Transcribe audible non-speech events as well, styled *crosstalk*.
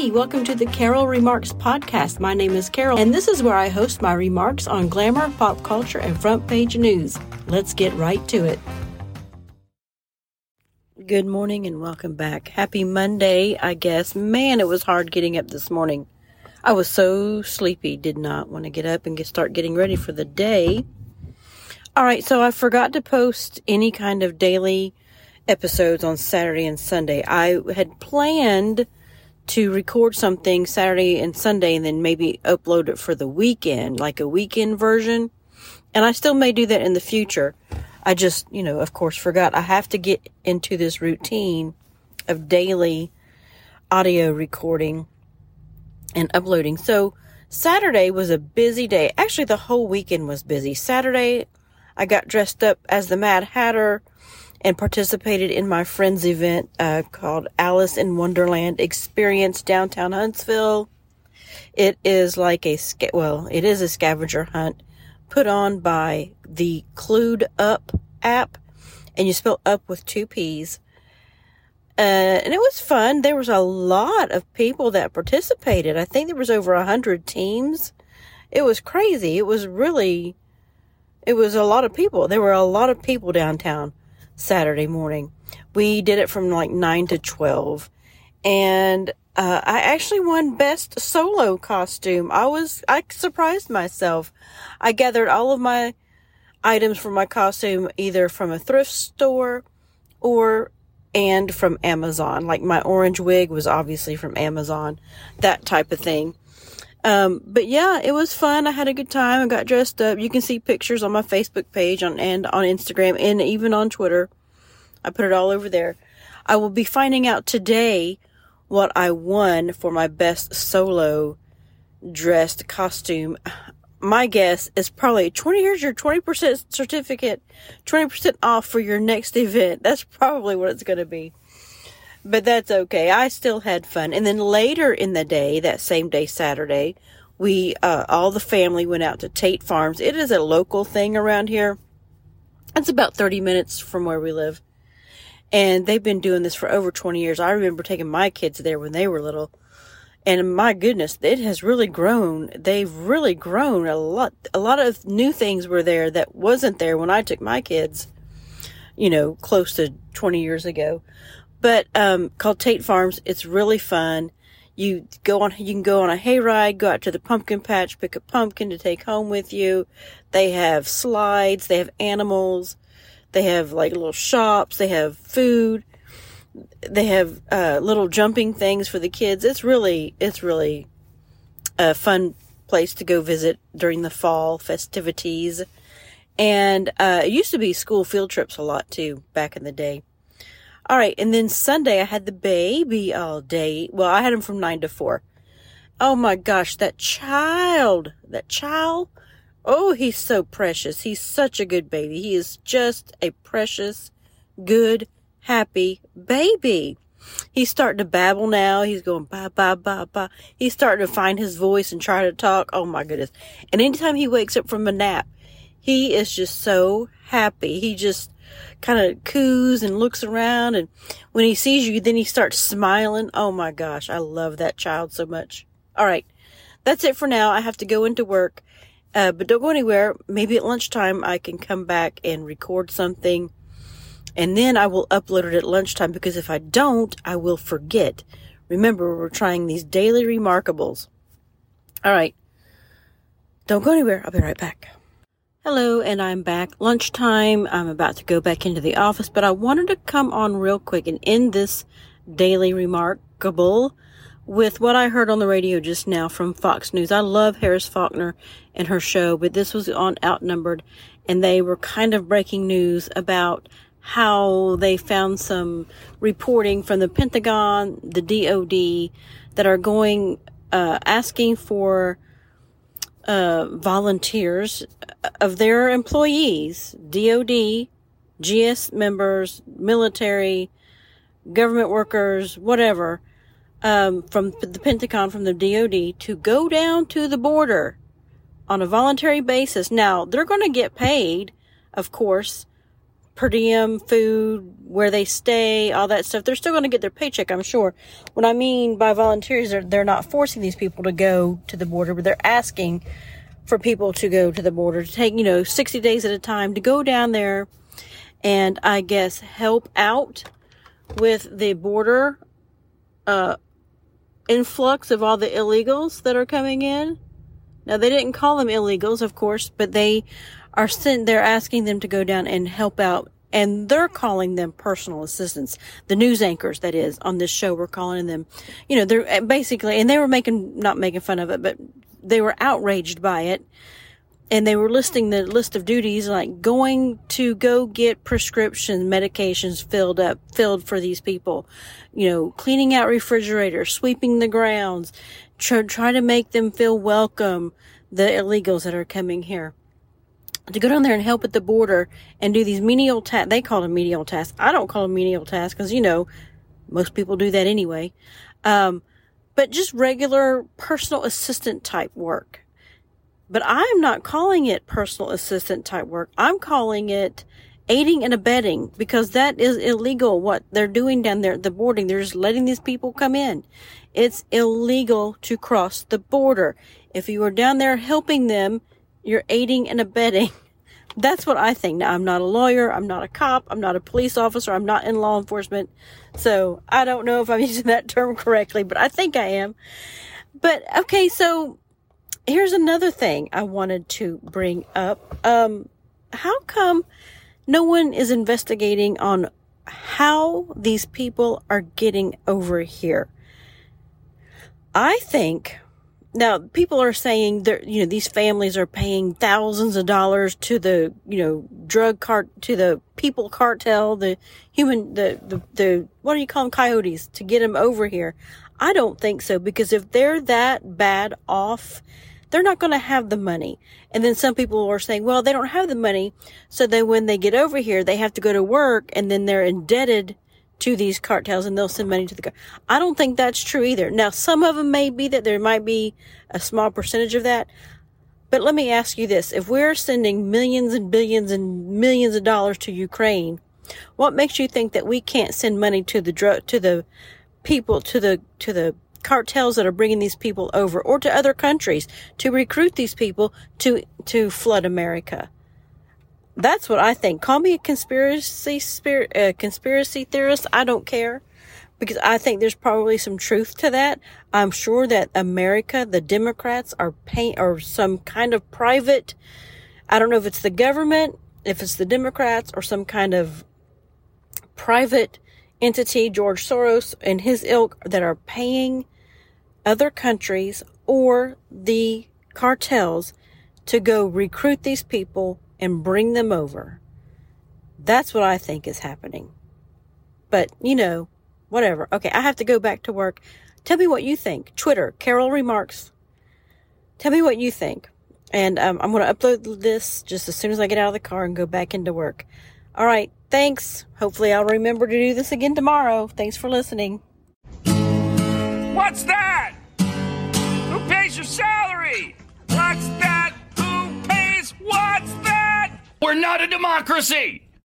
Hey, welcome to the Carol Remarks Podcast. My name is Carol, and this is where I host my remarks on glamour, pop culture, and front page news. Let's get right to it. Good morning and welcome back. Happy Monday, I guess. Man, it was hard getting up this morning. I was so sleepy, did not want to get up and get, start getting ready for the day. All right, so I forgot to post any kind of daily episodes on Saturday and Sunday. I had planned to record something Saturday and Sunday and then maybe upload it for the weekend, like a weekend version. And I still may do that in the future. I just, you know, of course, forgot I have to get into this routine of daily audio recording and uploading. So Saturday was a busy day. Actually, the whole weekend was busy. Saturday, I got dressed up as the Mad Hatter and participated in my friend's event uh, called Alice in Wonderland Experience downtown Huntsville. It is like a well, it is a scavenger hunt put on by the Clued Up app, and you spell up with two P's. Uh, and it was fun. There was a lot of people that participated. I think there was over a hundred teams. It was crazy. It was really, it was a lot of people. There were a lot of people downtown. Saturday morning. We did it from like 9 to 12. And uh, I actually won best solo costume. I was, I surprised myself. I gathered all of my items for my costume either from a thrift store or and from Amazon. Like my orange wig was obviously from Amazon, that type of thing. Um, but yeah, it was fun. I had a good time. I got dressed up. You can see pictures on my Facebook page on, and on Instagram and even on Twitter. I put it all over there. I will be finding out today what I won for my best solo dressed costume. My guess is probably 20 here's your 20% certificate, 20% off for your next event. That's probably what it's going to be but that's okay. I still had fun. And then later in the day, that same day, Saturday, we, uh, all the family went out to Tate Farms. It is a local thing around here. It's about 30 minutes from where we live. And they've been doing this for over 20 years. I remember taking my kids there when they were little. And my goodness, it has really grown. They've really grown a lot. A lot of new things were there that wasn't there when I took my kids, you know, close to 20 years ago but um, called Tate Farms. It's really fun. You go on, you can go on a hayride, go out to the pumpkin patch, pick a pumpkin to take home with you. They have slides, they have animals, they have like little shops, they have food, they have uh, little jumping things for the kids. It's really, it's really a fun place to go visit during the fall festivities. And uh, it used to be school field trips a lot too back in the day. All right. And then Sunday, I had the baby all day. Well, I had him from nine to four. Oh my gosh, that child, that child. Oh, he's so precious. He's such a good baby. He is just a precious, good, happy baby. He's starting to babble now. He's going ba ba ba ba. He's starting to find his voice and try to talk. Oh my goodness. And anytime he wakes up from a nap, he is just so happy. He just kind of coos and looks around. And when he sees you, then he starts smiling. Oh my gosh, I love that child so much. All right, that's it for now. I have to go into work. Uh, but don't go anywhere. Maybe at lunchtime I can come back and record something. And then I will upload it at lunchtime because if I don't, I will forget. Remember, we're trying these daily remarkables. All right. Don't go anywhere. I'll be right back. Hello, and I'm back. Lunchtime. I'm about to go back into the office, but I wanted to come on real quick and end this daily remarkable with what I heard on the radio just now from Fox News. I love Harris Faulkner and her show, but this was on Outnumbered, and they were kind of breaking news about how they found some reporting from the Pentagon, the DoD, that are going, uh, asking for uh, volunteers of their employees, DOD, GS members, military, government workers, whatever, um, from the Pentagon, from the DOD, to go down to the border on a voluntary basis. Now, they're going to get paid, of course, per diem, food, where they stay, all that stuff. They're still going to get their paycheck, I'm sure. What I mean by volunteers, they're, they're not forcing these people to go to the border, but they're asking for people to go to the border, to take, you know, 60 days at a time, to go down there and I guess help out with the border uh, influx of all the illegals that are coming in. Now they didn't call them illegals, of course, but they are sent. They're asking them to go down and help out, and they're calling them personal assistants. The news anchors, that is, on this show, we're calling them. You know, they're eh, basically, and they were making not making fun of it, but they were outraged by it and they were listing the list of duties like going to go get prescription medications filled up, filled for these people, you know, cleaning out refrigerators, sweeping the grounds, try, try to make them feel welcome, the illegals that are coming here. To go down there and help at the border and do these menial tasks. They call them menial tasks. I don't call them menial tasks because, you know, most people do that anyway. Um, but just regular personal assistant type work but I'm not calling it personal assistant type work. I'm calling it aiding and abetting because that is illegal what they're doing down there at the boarding. They're just letting these people come in. It's illegal to cross the border. If you are down there helping them, you're aiding and abetting. *laughs* That's what I think. Now, I'm not a lawyer. I'm not a cop. I'm not a police officer. I'm not in law enforcement. So I don't know if I'm *laughs* using that term correctly, but I think I am. But okay, so here's another thing I wanted to bring up. Um, how come no one is investigating on how these people are getting over here? I think now people are saying that you know these families are paying thousands of dollars to the you know drug cart to the people cartel the human the the, the what do you call them coyotes to get them over here i don't think so because if they're that bad off they're not going to have the money. And then some people are saying, well, they don't have the money. So then when they get over here, they have to go to work and then they're indebted to these cartels and they'll send money to the. I don't think that's true either. Now, some of them may be that there might be a small percentage of that. But let me ask you this. If we're sending millions and billions and millions of dollars to Ukraine, what makes you think that we can't send money to the drug, to the people, to the, to the cartels that are bringing these people over or to other countries to recruit these people to to flood America. That's what I think. Call me a conspiracy spirit, uh, conspiracy theorist. I don't care because I think there's probably some truth to that. I'm sure that America, the Democrats are paying or some kind of private. I don't know if it's the government, if it's the Democrats or some kind of private entity, George Soros and his ilk that are paying other countries or the cartels to go recruit these people and bring them over. That's what I think is happening. But, you know, whatever. Okay, I have to go back to work. Tell me what you think. Twitter, Carol Remarks. Tell me what you think. And um, I'm going to upload this just as soon as I get out of the car and go back into work. All right, thanks. Hopefully, I'll remember to do this again tomorrow. Thanks for listening. What's that? Who pays your salary? What's that? Who pays? What's that? We're not a democracy!